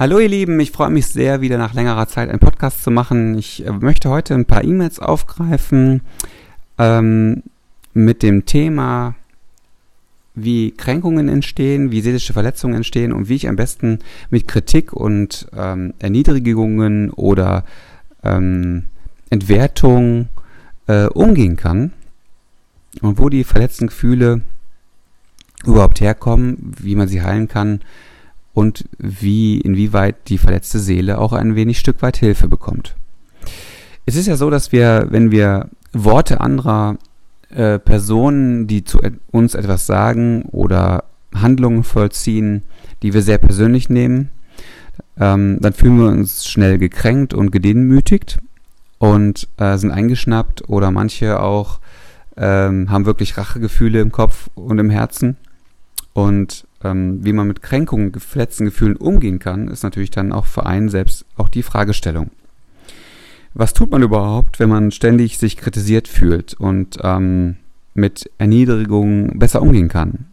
Hallo ihr Lieben, ich freue mich sehr, wieder nach längerer Zeit einen Podcast zu machen. Ich äh, möchte heute ein paar E-Mails aufgreifen ähm, mit dem Thema, wie Kränkungen entstehen, wie seelische Verletzungen entstehen und wie ich am besten mit Kritik und ähm, Erniedrigungen oder ähm, Entwertung äh, umgehen kann und wo die verletzten Gefühle überhaupt herkommen, wie man sie heilen kann und wie, inwieweit die verletzte Seele auch ein wenig Stück weit Hilfe bekommt. Es ist ja so, dass wir, wenn wir Worte anderer äh, Personen, die zu uns etwas sagen oder Handlungen vollziehen, die wir sehr persönlich nehmen, ähm, dann fühlen wir uns schnell gekränkt und gedemütigt und äh, sind eingeschnappt oder manche auch ähm, haben wirklich Rachegefühle im Kopf und im Herzen. Und ähm, wie man mit Kränkungen, verletzten Gefühlen umgehen kann, ist natürlich dann auch für einen selbst auch die Fragestellung. Was tut man überhaupt, wenn man ständig sich kritisiert fühlt und ähm, mit Erniedrigungen besser umgehen kann?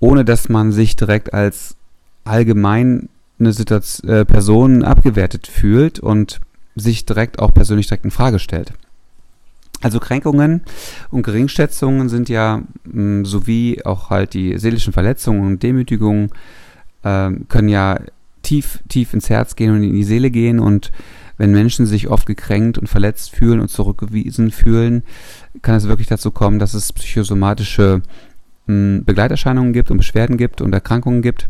Ohne dass man sich direkt als allgemein eine Situation, äh, Person abgewertet fühlt und sich direkt auch persönlich direkt in Frage stellt. Also Kränkungen und Geringschätzungen sind ja mh, sowie auch halt die seelischen Verletzungen und Demütigungen äh, können ja tief, tief ins Herz gehen und in die Seele gehen und wenn Menschen sich oft gekränkt und verletzt fühlen und zurückgewiesen fühlen, kann es wirklich dazu kommen, dass es psychosomatische mh, Begleiterscheinungen gibt und Beschwerden gibt und Erkrankungen gibt,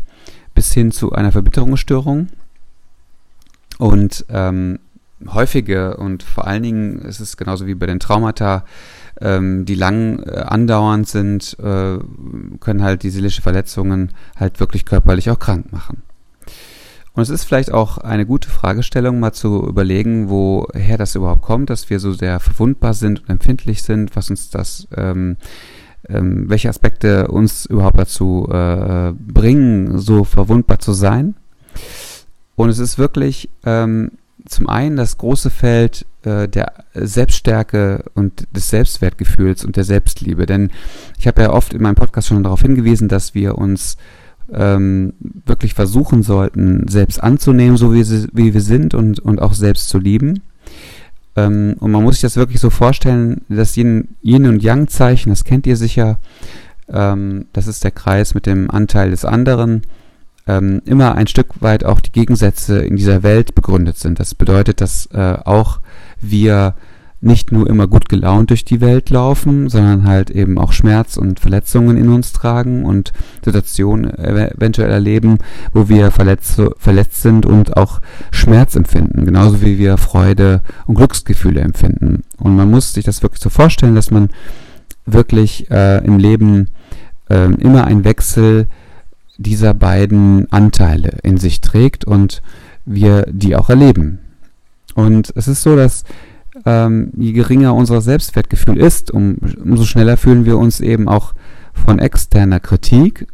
bis hin zu einer Verbitterungsstörung. Und ähm, häufige und vor allen Dingen ist es genauso wie bei den Traumata, ähm, die lang äh, andauernd sind, äh, können halt die seelische Verletzungen halt wirklich körperlich auch krank machen. Und es ist vielleicht auch eine gute Fragestellung, mal zu überlegen, woher das überhaupt kommt, dass wir so sehr verwundbar sind und empfindlich sind, was uns das, ähm, ähm, welche Aspekte uns überhaupt dazu äh, bringen, so verwundbar zu sein. Und es ist wirklich ähm, zum einen das große Feld äh, der Selbststärke und des Selbstwertgefühls und der Selbstliebe. Denn ich habe ja oft in meinem Podcast schon darauf hingewiesen, dass wir uns ähm, wirklich versuchen sollten, selbst anzunehmen, so wie, sie, wie wir sind und, und auch selbst zu lieben. Ähm, und man muss sich das wirklich so vorstellen, dass Yin, Yin und Yang-Zeichen, das kennt ihr sicher, ähm, das ist der Kreis mit dem Anteil des anderen ähm, immer ein Stück weit auch die Gegensätze in dieser Welt begründet sind. Das bedeutet, dass äh, auch wir nicht nur immer gut gelaunt durch die Welt laufen, sondern halt eben auch Schmerz und Verletzungen in uns tragen und Situationen eventuell erleben, wo wir verletzt, verletzt sind und auch Schmerz empfinden, genauso wie wir Freude und Glücksgefühle empfinden. Und man muss sich das wirklich so vorstellen, dass man wirklich äh, im Leben äh, immer ein Wechsel dieser beiden Anteile in sich trägt und wir die auch erleben. Und es ist so, dass ähm, je geringer unser Selbstwertgefühl ist, um, umso schneller fühlen wir uns eben auch von externer Kritik,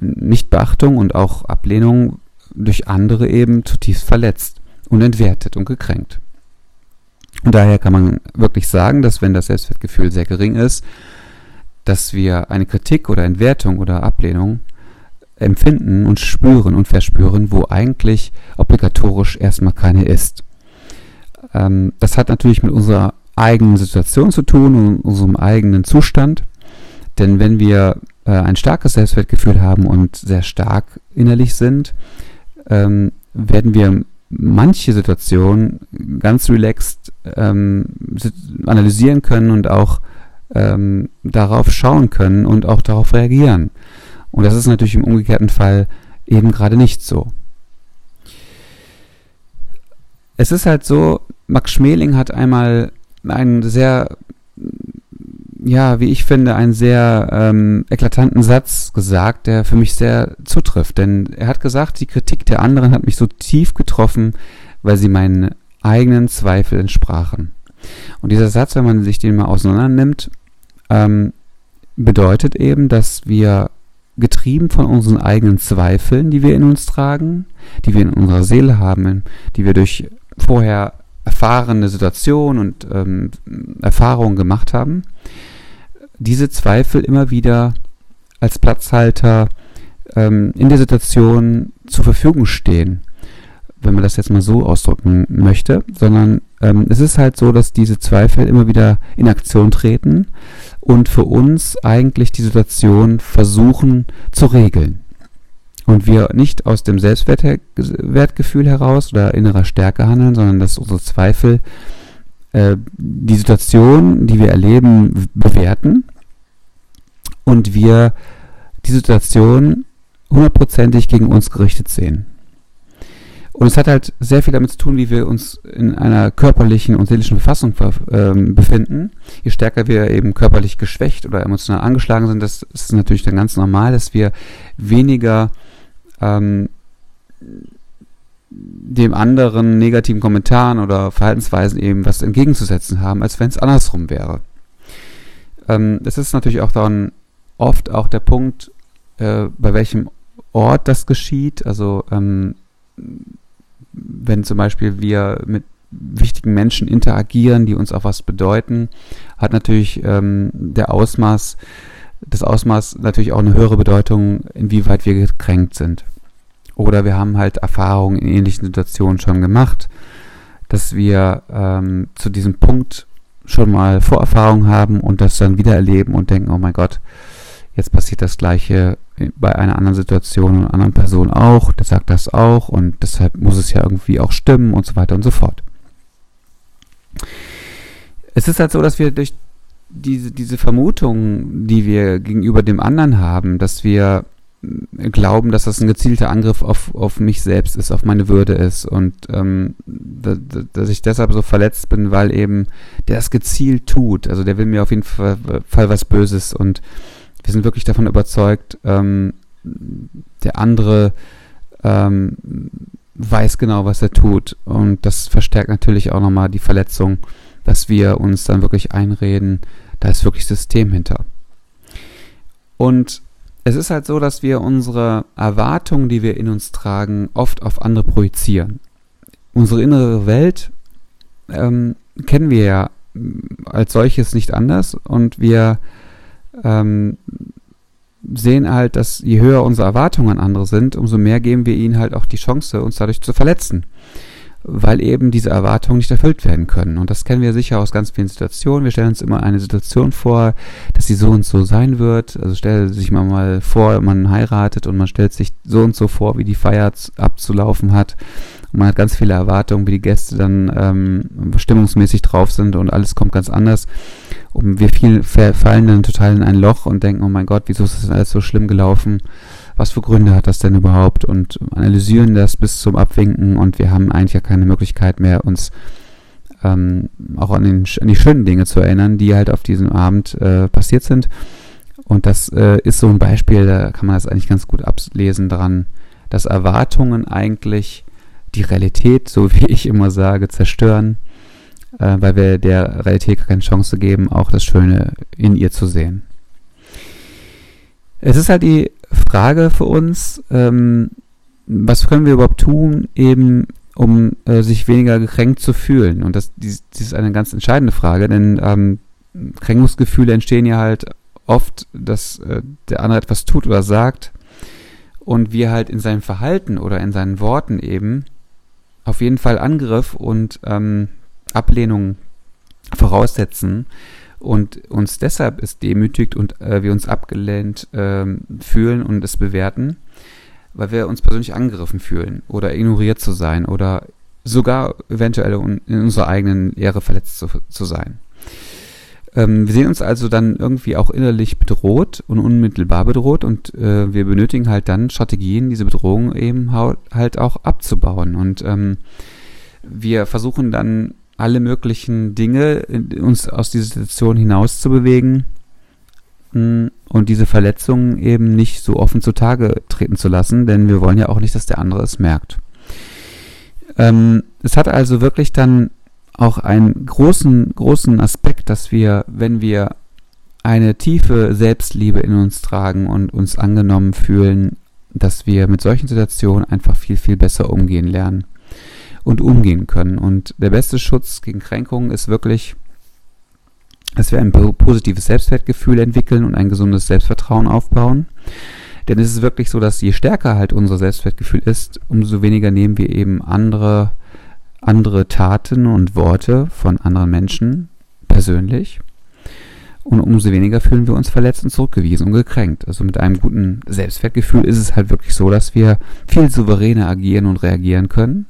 Nichtbeachtung und auch Ablehnung durch andere eben zutiefst verletzt und entwertet und gekränkt. Und daher kann man wirklich sagen, dass wenn das Selbstwertgefühl sehr gering ist, dass wir eine Kritik oder Entwertung oder Ablehnung empfinden und spüren und verspüren, wo eigentlich obligatorisch erstmal keine ist. Ähm, das hat natürlich mit unserer eigenen Situation zu tun und unserem eigenen Zustand. Denn wenn wir äh, ein starkes Selbstwertgefühl haben und sehr stark innerlich sind, ähm, werden wir manche Situationen ganz relaxed ähm, analysieren können und auch ähm, darauf schauen können und auch darauf reagieren. Und das ist natürlich im umgekehrten Fall eben gerade nicht so. Es ist halt so, Max Schmeling hat einmal einen sehr, ja, wie ich finde, einen sehr ähm, eklatanten Satz gesagt, der für mich sehr zutrifft. Denn er hat gesagt, die Kritik der anderen hat mich so tief getroffen, weil sie meinen eigenen Zweifel entsprachen. Und dieser Satz, wenn man sich den mal auseinander nimmt, ähm, bedeutet eben, dass wir getrieben von unseren eigenen Zweifeln, die wir in uns tragen, die wir in unserer Seele haben, die wir durch vorher erfahrene Situationen und ähm, Erfahrungen gemacht haben, diese Zweifel immer wieder als Platzhalter ähm, in der Situation zur Verfügung stehen wenn man das jetzt mal so ausdrücken möchte, sondern ähm, es ist halt so, dass diese Zweifel immer wieder in Aktion treten und für uns eigentlich die Situation versuchen zu regeln. Und wir nicht aus dem Selbstwertgefühl heraus oder innerer Stärke handeln, sondern dass unsere Zweifel äh, die Situation, die wir erleben, bewerten und wir die Situation hundertprozentig gegen uns gerichtet sehen. Und es hat halt sehr viel damit zu tun, wie wir uns in einer körperlichen und seelischen Verfassung äh, befinden. Je stärker wir eben körperlich geschwächt oder emotional angeschlagen sind, das ist natürlich dann ganz normal, dass wir weniger ähm, dem anderen negativen Kommentaren oder Verhaltensweisen eben was entgegenzusetzen haben, als wenn es andersrum wäre. Ähm, das ist natürlich auch dann oft auch der Punkt, äh, bei welchem Ort das geschieht. Also ähm, wenn zum Beispiel wir mit wichtigen Menschen interagieren, die uns auch was bedeuten, hat natürlich ähm, der Ausmaß, das Ausmaß natürlich auch eine höhere Bedeutung, inwieweit wir gekränkt sind. Oder wir haben halt Erfahrungen in ähnlichen Situationen schon gemacht, dass wir ähm, zu diesem Punkt schon mal Vorerfahrung haben und das dann wieder erleben und denken, oh mein Gott, jetzt passiert das gleiche bei einer anderen Situation und einer anderen Person auch, der sagt das auch und deshalb muss es ja irgendwie auch stimmen und so weiter und so fort. Es ist halt so, dass wir durch diese, diese Vermutung, die wir gegenüber dem anderen haben, dass wir glauben, dass das ein gezielter Angriff auf, auf mich selbst ist, auf meine Würde ist und ähm, dass, dass ich deshalb so verletzt bin, weil eben der es gezielt tut. Also der will mir auf jeden Fall, Fall was Böses und wir sind wirklich davon überzeugt, ähm, der andere ähm, weiß genau, was er tut. Und das verstärkt natürlich auch nochmal die Verletzung, dass wir uns dann wirklich einreden, da ist wirklich System hinter. Und es ist halt so, dass wir unsere Erwartungen, die wir in uns tragen, oft auf andere projizieren. Unsere innere Welt ähm, kennen wir ja als solches nicht anders und wir ähm, sehen halt, dass je höher unsere Erwartungen an andere sind, umso mehr geben wir ihnen halt auch die Chance, uns dadurch zu verletzen. Weil eben diese Erwartungen nicht erfüllt werden können. Und das kennen wir sicher aus ganz vielen Situationen. Wir stellen uns immer eine Situation vor, dass sie so und so sein wird. Also stell sich mal, mal vor, man heiratet und man stellt sich so und so vor, wie die Feier abzulaufen hat man hat ganz viele Erwartungen, wie die Gäste dann ähm, stimmungsmäßig drauf sind und alles kommt ganz anders. Und wir viel, fallen dann total in ein Loch und denken, oh mein Gott, wieso ist das denn alles so schlimm gelaufen? Was für Gründe hat das denn überhaupt? Und analysieren das bis zum Abwinken und wir haben eigentlich ja keine Möglichkeit mehr, uns ähm, auch an, den, an die schönen Dinge zu erinnern, die halt auf diesem Abend äh, passiert sind. Und das äh, ist so ein Beispiel, da kann man das eigentlich ganz gut ablesen dran, dass Erwartungen eigentlich die Realität, so wie ich immer sage, zerstören, äh, weil wir der Realität keine Chance geben, auch das Schöne in ihr zu sehen. Es ist halt die Frage für uns, ähm, was können wir überhaupt tun, eben um äh, sich weniger gekränkt zu fühlen? Und das, dies, dies ist eine ganz entscheidende Frage, denn ähm, Kränkungsgefühle entstehen ja halt oft, dass äh, der andere etwas tut oder sagt und wir halt in seinem Verhalten oder in seinen Worten eben auf jeden Fall Angriff und ähm, Ablehnung voraussetzen und uns deshalb es demütigt und äh, wir uns abgelehnt äh, fühlen und es bewerten, weil wir uns persönlich angegriffen fühlen oder ignoriert zu sein oder sogar eventuell in unserer eigenen Ehre verletzt zu, zu sein. Ähm, wir sehen uns also dann irgendwie auch innerlich bedroht und unmittelbar bedroht und äh, wir benötigen halt dann Strategien, diese Bedrohung eben halt auch abzubauen. Und ähm, wir versuchen dann alle möglichen Dinge, uns aus dieser Situation hinaus zu bewegen mm, und diese Verletzungen eben nicht so offen zutage treten zu lassen, denn wir wollen ja auch nicht, dass der andere es merkt. Ähm, es hat also wirklich dann auch einen großen, großen Aspekt, dass wir, wenn wir eine tiefe Selbstliebe in uns tragen und uns angenommen fühlen, dass wir mit solchen Situationen einfach viel, viel besser umgehen lernen und umgehen können. Und der beste Schutz gegen Kränkungen ist wirklich, dass wir ein positives Selbstwertgefühl entwickeln und ein gesundes Selbstvertrauen aufbauen. Denn es ist wirklich so, dass je stärker halt unser Selbstwertgefühl ist, umso weniger nehmen wir eben andere, andere Taten und Worte von anderen Menschen persönlich. Und umso weniger fühlen wir uns verletzt und zurückgewiesen und gekränkt. Also mit einem guten Selbstwertgefühl ist es halt wirklich so, dass wir viel souveräner agieren und reagieren können.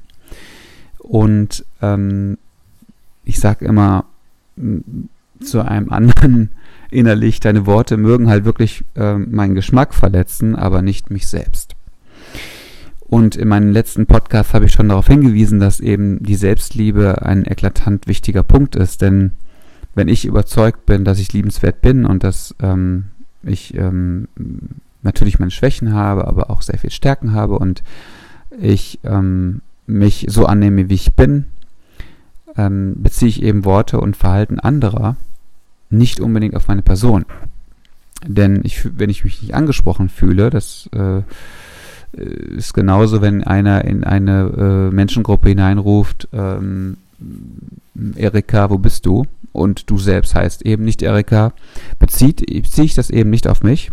Und ähm, ich sage immer zu einem anderen innerlich, deine Worte mögen halt wirklich äh, meinen Geschmack verletzen, aber nicht mich selbst. Und in meinem letzten Podcast habe ich schon darauf hingewiesen, dass eben die Selbstliebe ein eklatant wichtiger Punkt ist. Denn wenn ich überzeugt bin, dass ich liebenswert bin und dass ähm, ich ähm, natürlich meine Schwächen habe, aber auch sehr viel Stärken habe und ich ähm, mich so annehme, wie ich bin, ähm, beziehe ich eben Worte und Verhalten anderer nicht unbedingt auf meine Person. Denn ich, wenn ich mich nicht angesprochen fühle, das äh, ist genauso, wenn einer in eine äh, Menschengruppe hineinruft, ähm, Erika, wo bist du? Und du selbst heißt eben nicht Erika, bezieht, beziehe ich das eben nicht auf mich.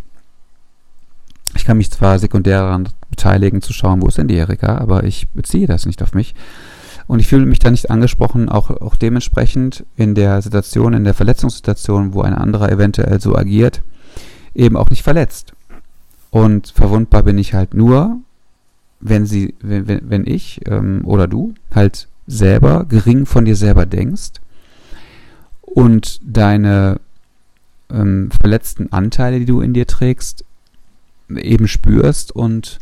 Ich kann mich zwar sekundär daran beteiligen, zu schauen, wo ist denn die Erika, aber ich beziehe das nicht auf mich. Und ich fühle mich da nicht angesprochen, auch, auch dementsprechend in der Situation, in der Verletzungssituation, wo ein anderer eventuell so agiert, eben auch nicht verletzt. Und verwundbar bin ich halt nur, wenn sie, wenn, wenn ich ähm, oder du halt selber gering von dir selber denkst und deine ähm, verletzten Anteile, die du in dir trägst, eben spürst und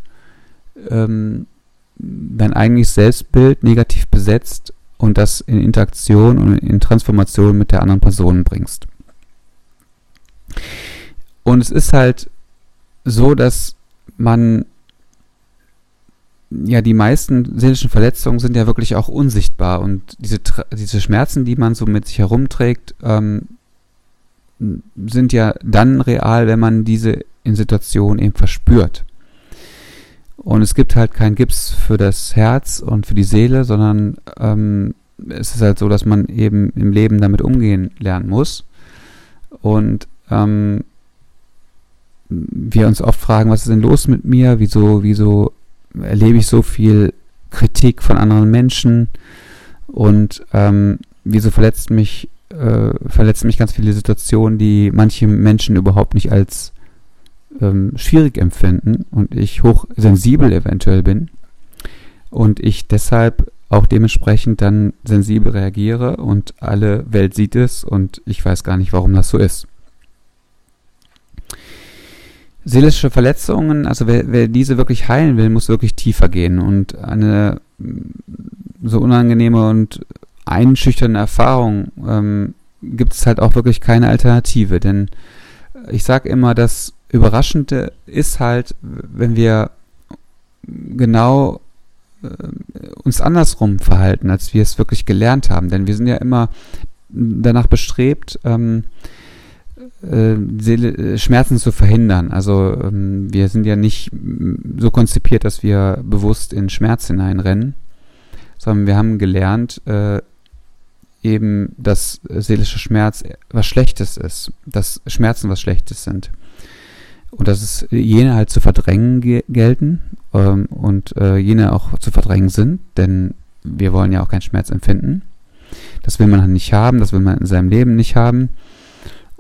ähm, dein eigenes Selbstbild negativ besetzt und das in Interaktion und in Transformation mit der anderen Person bringst. Und es ist halt so, dass man ja, die meisten seelischen Verletzungen sind ja wirklich auch unsichtbar und diese, diese Schmerzen, die man so mit sich herumträgt, ähm, sind ja dann real, wenn man diese in Situationen eben verspürt. Und es gibt halt keinen Gips für das Herz und für die Seele, sondern ähm, es ist halt so, dass man eben im Leben damit umgehen lernen muss. Und ähm, wir uns oft fragen, was ist denn los mit mir? Wieso, wieso erlebe ich so viel Kritik von anderen Menschen? Und ähm, wieso verletzt mich, äh, verletzen mich ganz viele Situationen, die manche Menschen überhaupt nicht als ähm, schwierig empfinden und ich hochsensibel eventuell bin und ich deshalb auch dementsprechend dann sensibel reagiere und alle Welt sieht es und ich weiß gar nicht, warum das so ist. Seelische Verletzungen, also wer, wer diese wirklich heilen will, muss wirklich tiefer gehen und eine so unangenehme und einschüchternde Erfahrung ähm, gibt es halt auch wirklich keine Alternative, denn ich sage immer, dass Überraschende ist halt, wenn wir genau äh, uns andersrum verhalten, als wir es wirklich gelernt haben. Denn wir sind ja immer danach bestrebt, ähm, äh, Seele, Schmerzen zu verhindern. Also ähm, wir sind ja nicht so konzipiert, dass wir bewusst in Schmerz hineinrennen, sondern wir haben gelernt, äh, eben, dass seelischer Schmerz was Schlechtes ist, dass Schmerzen was Schlechtes sind und dass es jene halt zu verdrängen ge gelten ähm, und äh, jene auch zu verdrängen sind, denn wir wollen ja auch keinen Schmerz empfinden. Das will man halt nicht haben, das will man in seinem Leben nicht haben.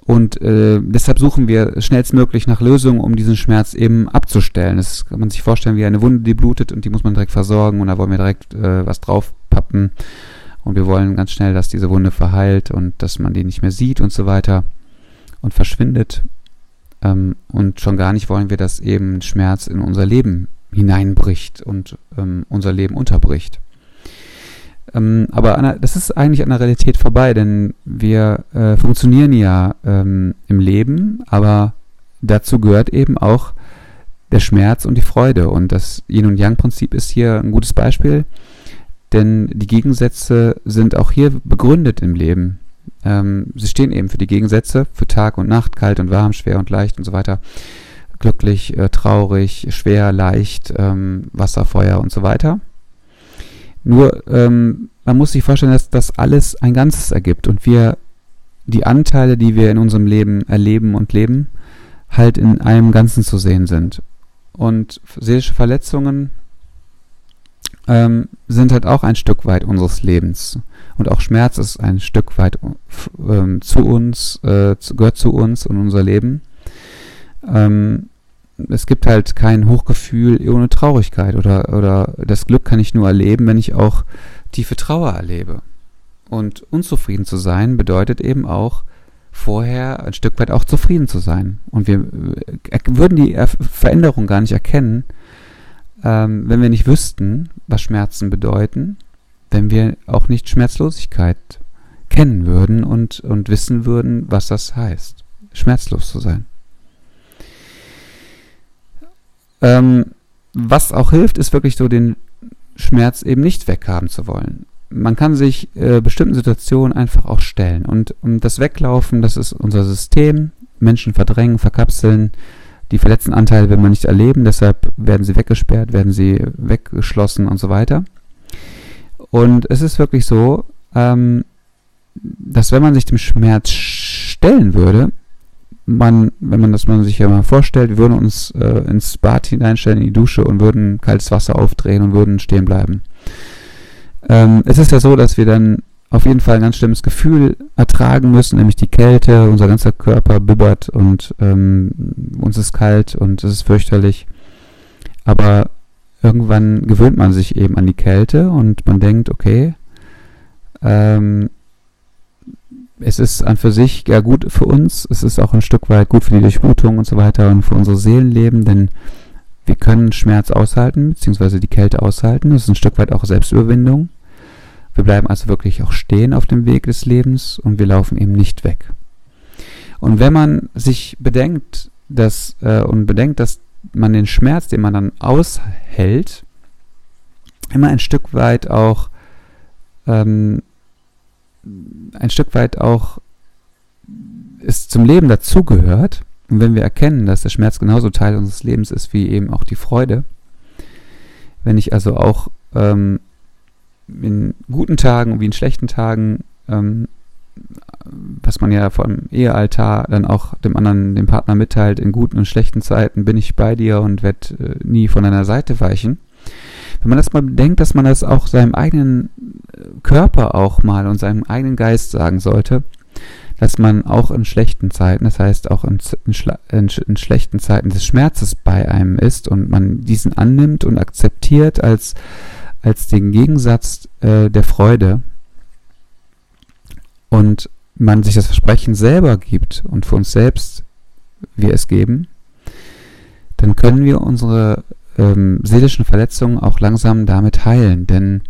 Und äh, deshalb suchen wir schnellstmöglich nach Lösungen, um diesen Schmerz eben abzustellen. Das kann man sich vorstellen wie eine Wunde, die blutet und die muss man direkt versorgen und da wollen wir direkt äh, was draufpappen. Und wir wollen ganz schnell, dass diese Wunde verheilt und dass man die nicht mehr sieht und so weiter und verschwindet. Ähm, und schon gar nicht wollen wir, dass eben Schmerz in unser Leben hineinbricht und ähm, unser Leben unterbricht. Ähm, aber an, das ist eigentlich an der Realität vorbei, denn wir äh, funktionieren ja ähm, im Leben, aber dazu gehört eben auch der Schmerz und die Freude. Und das Yin- und Yang-Prinzip ist hier ein gutes Beispiel, denn die Gegensätze sind auch hier begründet im Leben. Ähm, sie stehen eben für die Gegensätze, für Tag und Nacht, kalt und warm, schwer und leicht und so weiter. Glücklich, äh, traurig, schwer, leicht, ähm, Wasser, Feuer und so weiter. Nur, ähm, man muss sich vorstellen, dass das alles ein Ganzes ergibt und wir die Anteile, die wir in unserem Leben erleben und leben, halt in einem Ganzen zu sehen sind. und seelische Verletzungen ähm, sind halt auch ein Stück weit unseres Lebens. Und auch Schmerz ist ein Stück weit ähm, zu uns, äh, gehört zu uns und unser Leben. Ähm, es gibt halt kein Hochgefühl ohne Traurigkeit oder, oder das Glück kann ich nur erleben, wenn ich auch tiefe Trauer erlebe. Und unzufrieden zu sein bedeutet eben auch, vorher ein Stück weit auch zufrieden zu sein. Und wir äh, würden die Veränderung gar nicht erkennen, ähm, wenn wir nicht wüssten, was Schmerzen bedeuten, wenn wir auch nicht Schmerzlosigkeit kennen würden und, und wissen würden, was das heißt, schmerzlos zu sein. Ähm, was auch hilft, ist wirklich so den Schmerz eben nicht weghaben zu wollen man kann sich äh, bestimmten Situationen einfach auch stellen. Und, und das Weglaufen, das ist unser System. Menschen verdrängen, verkapseln. Die verletzten Anteile will man nicht erleben, deshalb werden sie weggesperrt, werden sie weggeschlossen und so weiter. Und es ist wirklich so, ähm, dass wenn man sich dem Schmerz stellen würde, man, wenn man das man sich ja mal vorstellt, würden uns äh, ins Bad hineinstellen, in die Dusche und würden kaltes Wasser aufdrehen und würden stehen bleiben. Ähm, es ist ja so, dass wir dann auf jeden Fall ein ganz schlimmes Gefühl ertragen müssen, nämlich die Kälte. Unser ganzer Körper bibbert und ähm, uns ist kalt und es ist fürchterlich. Aber irgendwann gewöhnt man sich eben an die Kälte und man denkt, okay, ähm, es ist an für sich ja gut für uns, es ist auch ein Stück weit gut für die Durchblutung und so weiter und für unser Seelenleben, denn wir können Schmerz aushalten, beziehungsweise die Kälte aushalten. Das ist ein Stück weit auch Selbstüberwindung. Wir bleiben also wirklich auch stehen auf dem Weg des Lebens und wir laufen eben nicht weg. Und wenn man sich bedenkt, dass, äh, und bedenkt, dass man den Schmerz, den man dann aushält, immer ein Stück weit auch, ähm, ein Stück weit auch es zum Leben dazugehört, und wenn wir erkennen, dass der Schmerz genauso Teil unseres Lebens ist wie eben auch die Freude, wenn ich also auch ähm, in guten Tagen wie in schlechten Tagen, ähm, was man ja vor dem Ehealtar dann auch dem anderen, dem Partner mitteilt, in guten und schlechten Zeiten bin ich bei dir und werde äh, nie von deiner Seite weichen. Wenn man das mal bedenkt, dass man das auch seinem eigenen äh, Körper auch mal und seinem eigenen Geist sagen sollte, dass man auch in schlechten Zeiten, das heißt auch in, in, in, schlechten Zeiten des Schmerzes bei einem ist und man diesen annimmt und akzeptiert als, als den Gegensatz äh, der Freude und man sich das Versprechen selber gibt und für uns selbst wir es geben, dann können wir unsere ähm, seelischen Verletzungen auch langsam damit heilen. Denn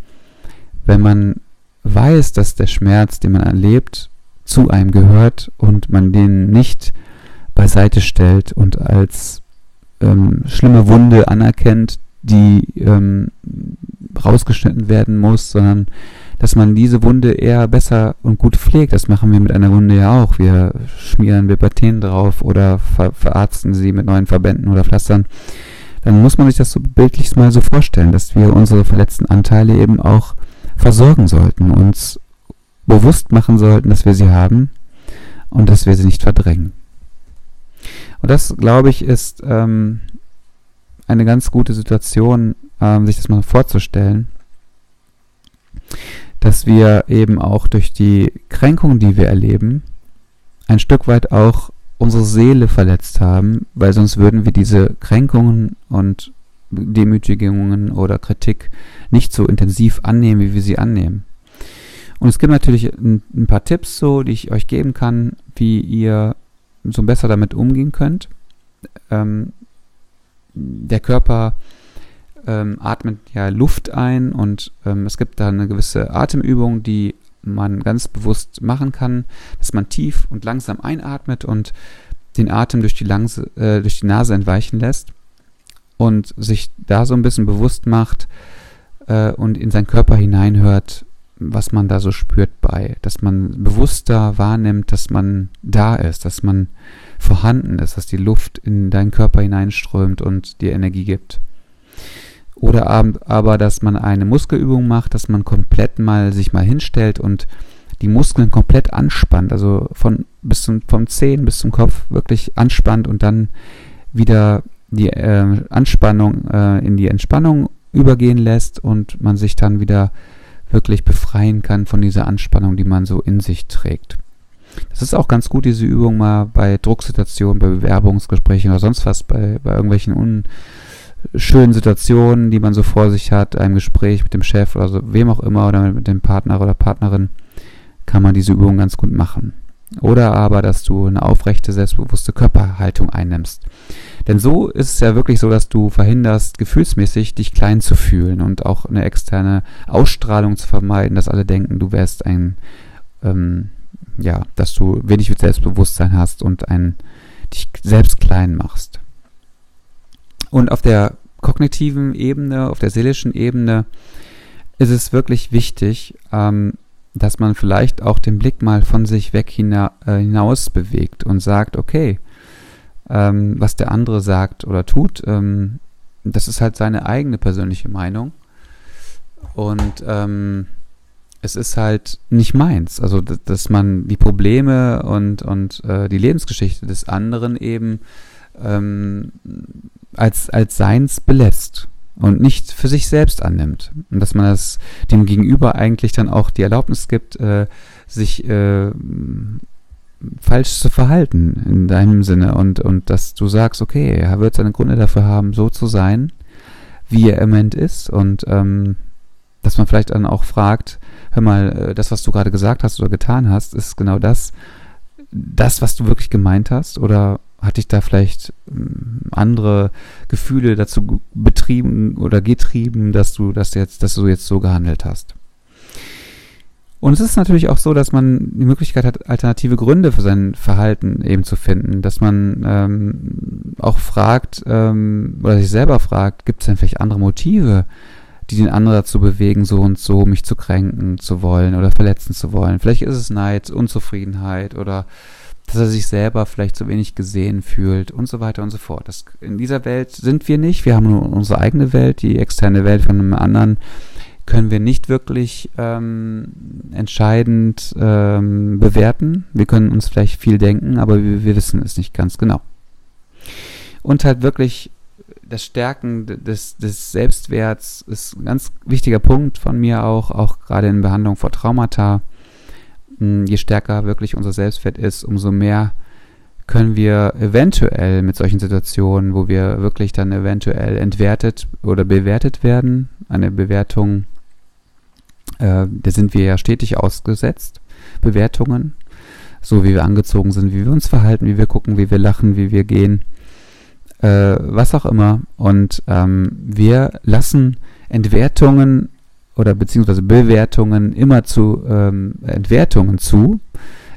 wenn man weiß, dass der Schmerz, den man erlebt, zu einem gehört und man den nicht beiseite stellt und als ähm, schlimme Wunde anerkennt, die ähm, rausgeschnitten werden muss, sondern dass man diese Wunde eher besser und gut pflegt. Das machen wir mit einer Wunde ja auch. Wir schmieren Bepaten drauf oder ver verarzten sie mit neuen Verbänden oder Pflastern. Dann muss man sich das so bildlich mal so vorstellen, dass wir unsere verletzten Anteile eben auch versorgen sollten, uns bewusst machen sollten, dass wir sie haben und dass wir sie nicht verdrängen. Und das, glaube ich, ist ähm, eine ganz gute Situation, ähm, sich das mal vorzustellen, dass wir eben auch durch die Kränkung, die wir erleben, ein Stück weit auch unsere Seele verletzt haben, weil sonst würden wir diese Kränkungen und Demütigungen oder Kritik nicht so intensiv annehmen, wie wir sie annehmen. Und es gibt natürlich ein, ein, paar Tipps so, die ich euch geben kann, wie ihr so besser damit umgehen könnt. Ähm, der Körper ähm, atmet ja Luft ein und ähm, es gibt da eine gewisse Atemübung, die man ganz bewusst machen kann, dass man tief und langsam einatmet und den Atem durch die, Langse, äh, durch die Nase entweichen lässt und sich da so ein bisschen bewusst macht äh, und in seinen Körper hineinhört, was man da so spürt bei, dass man bewusster wahrnimmt, dass man da ist, dass man vorhanden ist, dass die Luft in deinen Körper hineinströmt und dir Energie gibt. Oder aber, dass man eine Muskelübung macht, dass man komplett mal sich mal hinstellt und die Muskeln komplett anspannt, also von bis zum vom Zehen bis zum Kopf wirklich anspannt und dann wieder die äh, Anspannung äh, in die Entspannung übergehen lässt und man sich dann wieder wirklich befreien kann von dieser Anspannung, die man so in sich trägt. Das ist auch ganz gut, diese Übung mal bei Drucksituationen, bei Bewerbungsgesprächen oder sonst was, bei, bei irgendwelchen unschönen Situationen, die man so vor sich hat, einem Gespräch mit dem Chef oder so, wem auch immer oder mit dem Partner oder Partnerin, kann man diese Übung ganz gut machen. Oder aber, dass du eine aufrechte, selbstbewusste Körperhaltung einnimmst. Denn so ist es ja wirklich so, dass du verhinderst, gefühlsmäßig dich klein zu fühlen und auch eine externe Ausstrahlung zu vermeiden, dass alle denken, du wärst ein, ähm, ja, dass du wenig Selbstbewusstsein hast und ein, dich selbst klein machst. Und auf der kognitiven Ebene, auf der seelischen Ebene ist es wirklich wichtig, ähm, dass man vielleicht auch den Blick mal von sich weg hina äh, hinaus bewegt und sagt, okay, ähm, was der andere sagt oder tut, ähm, das ist halt seine eigene persönliche Meinung. Und ähm, es ist halt nicht meins. Also, dass man die Probleme und, und äh, die Lebensgeschichte des anderen eben ähm, als, als seins belässt und nicht für sich selbst annimmt. Und dass man das dem Gegenüber eigentlich dann auch die Erlaubnis gibt, äh, sich äh, falsch zu verhalten in deinem Sinne und, und dass du sagst, okay, er wird seine Gründe dafür haben, so zu sein, wie er im Moment ist und ähm, dass man vielleicht dann auch fragt, hör mal, äh, das, was du gerade gesagt hast oder getan hast, ist genau das, das, was du wirklich gemeint hast oder hat dich da vielleicht ähm, andere Gefühle dazu betrieben oder getrieben, dass du das jetzt, dass du jetzt so gehandelt hast? Und es ist natürlich auch so, dass man die Möglichkeit hat, alternative Gründe für sein Verhalten eben zu finden, dass man ähm, auch fragt ähm, oder sich selber fragt, gibt es denn vielleicht andere Motive, die den anderen dazu bewegen, so und so mich zu kränken zu wollen oder verletzen zu wollen. Vielleicht ist es Neid, Unzufriedenheit oder dass er sich selber vielleicht zu wenig gesehen fühlt und so weiter und so fort. Das, in dieser Welt sind wir nicht. Wir haben nur unsere eigene Welt, die externe Welt von einem anderen können wir nicht wirklich ähm, entscheidend ähm, bewerten. Wir können uns vielleicht viel denken, aber wir, wir wissen es nicht ganz genau. Und halt wirklich das Stärken des, des Selbstwerts ist ein ganz wichtiger Punkt von mir auch, auch gerade in Behandlung vor Traumata. Je stärker wirklich unser Selbstwert ist, umso mehr können wir eventuell mit solchen Situationen, wo wir wirklich dann eventuell entwertet oder bewertet werden, eine Bewertung, äh, da sind wir ja stetig ausgesetzt, Bewertungen, so wie wir angezogen sind, wie wir uns verhalten, wie wir gucken, wie wir lachen, wie wir gehen, äh, was auch immer. Und ähm, wir lassen Entwertungen oder beziehungsweise Bewertungen immer zu ähm, Entwertungen zu,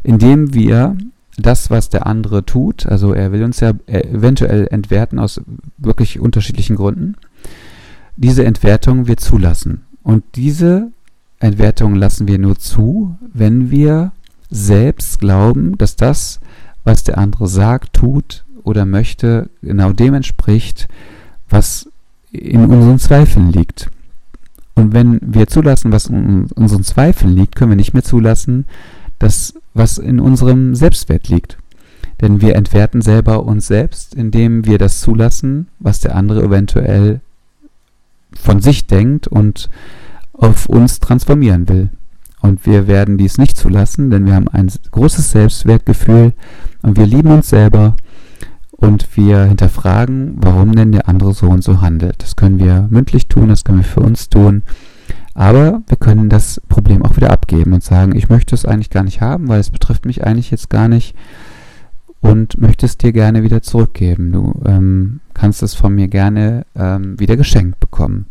indem wir das, was der andere tut, also er will uns ja eventuell entwerten aus wirklich unterschiedlichen Gründen, diese Entwertung wir zulassen. Und diese Entwertung lassen wir nur zu, wenn wir selbst glauben, dass das, was der andere sagt, tut oder möchte, genau dem entspricht, was in unseren Zweifeln liegt. Und wenn wir zulassen, was in unseren Zweifeln liegt, können wir nicht mehr zulassen, das, was in unserem Selbstwert liegt. Denn wir entwerten selber uns selbst, indem wir das zulassen, was der andere eventuell von sich denkt und auf uns transformieren will. Und wir werden dies nicht zulassen, denn wir haben ein großes Selbstwertgefühl und wir lieben uns selber und wir hinterfragen, warum denn der andere so und so handelt. Das können wir mündlich tun, das können wir für uns tun. Aber wir können das Problem auch wieder abgeben und sagen, ich möchte es eigentlich gar nicht haben, weil es betrifft mich eigentlich jetzt gar nicht und möchte es dir gerne wieder zurückgeben. Du ähm, kannst es von mir gerne ähm, wieder geschenkt bekommen.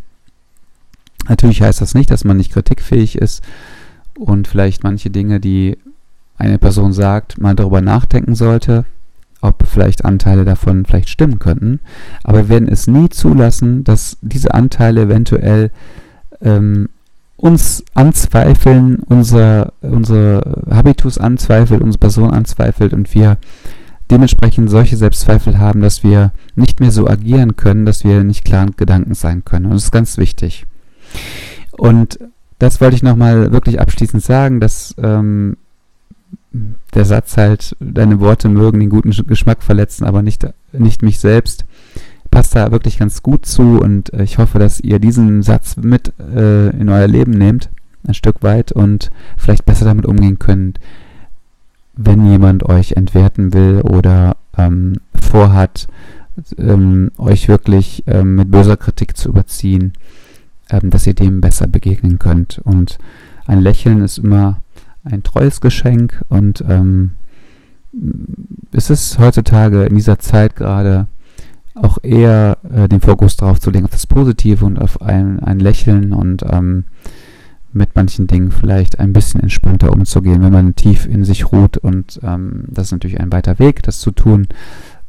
Natürlich heißt das nicht, dass man nicht kritikfähig ist und vielleicht manche Dinge, die eine Person sagt, mal darüber nachdenken sollte, ob vielleicht Anteile davon vielleicht stimmen könnten. Aber wir werden es nie zulassen, dass diese Anteile eventuell ähm, uns anzweifeln, unser, unser Habitus anzweifelt, unsere Person anzweifelt und wir dementsprechend solche Selbstzweifel haben, dass wir nicht mehr so agieren können, dass wir nicht klaren Gedanken sein können. Und das ist ganz wichtig. Und das wollte ich nochmal wirklich abschließend sagen, dass ähm, der Satz halt, deine Worte mögen den guten Geschmack verletzen, aber nicht, nicht mich selbst, passt da wirklich ganz gut zu und äh, ich hoffe, dass ihr diesen Satz mit äh, in euer Leben nehmt, ein Stück weit und vielleicht besser damit umgehen könnt, wenn jemand euch entwerten will oder ähm, vorhat, ähm, euch wirklich ähm, mit böser Kritik zu überziehen, ähm, dass ihr dem besser begegnen könnt. Und ein Lächeln ist immer ein treues Geschenk und ähm, es ist heutzutage in dieser Zeit gerade auch eher äh, den Fokus darauf zu legen, auf das Positive und auf ein, ein Lächeln und ähm, mit manchen Dingen vielleicht ein bisschen entspannter umzugehen, wenn man tief in sich ruht. Und ähm, das ist natürlich ein weiter Weg, das zu tun.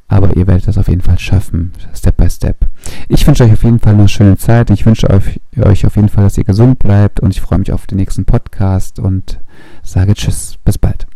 Aber ihr werdet das auf jeden Fall schaffen, Step by Step. Ich wünsche euch auf jeden Fall eine schöne Zeit. Ich wünsche euch, euch auf jeden Fall, dass ihr gesund bleibt. Und ich freue mich auf den nächsten Podcast und sage Tschüss. Bis bald.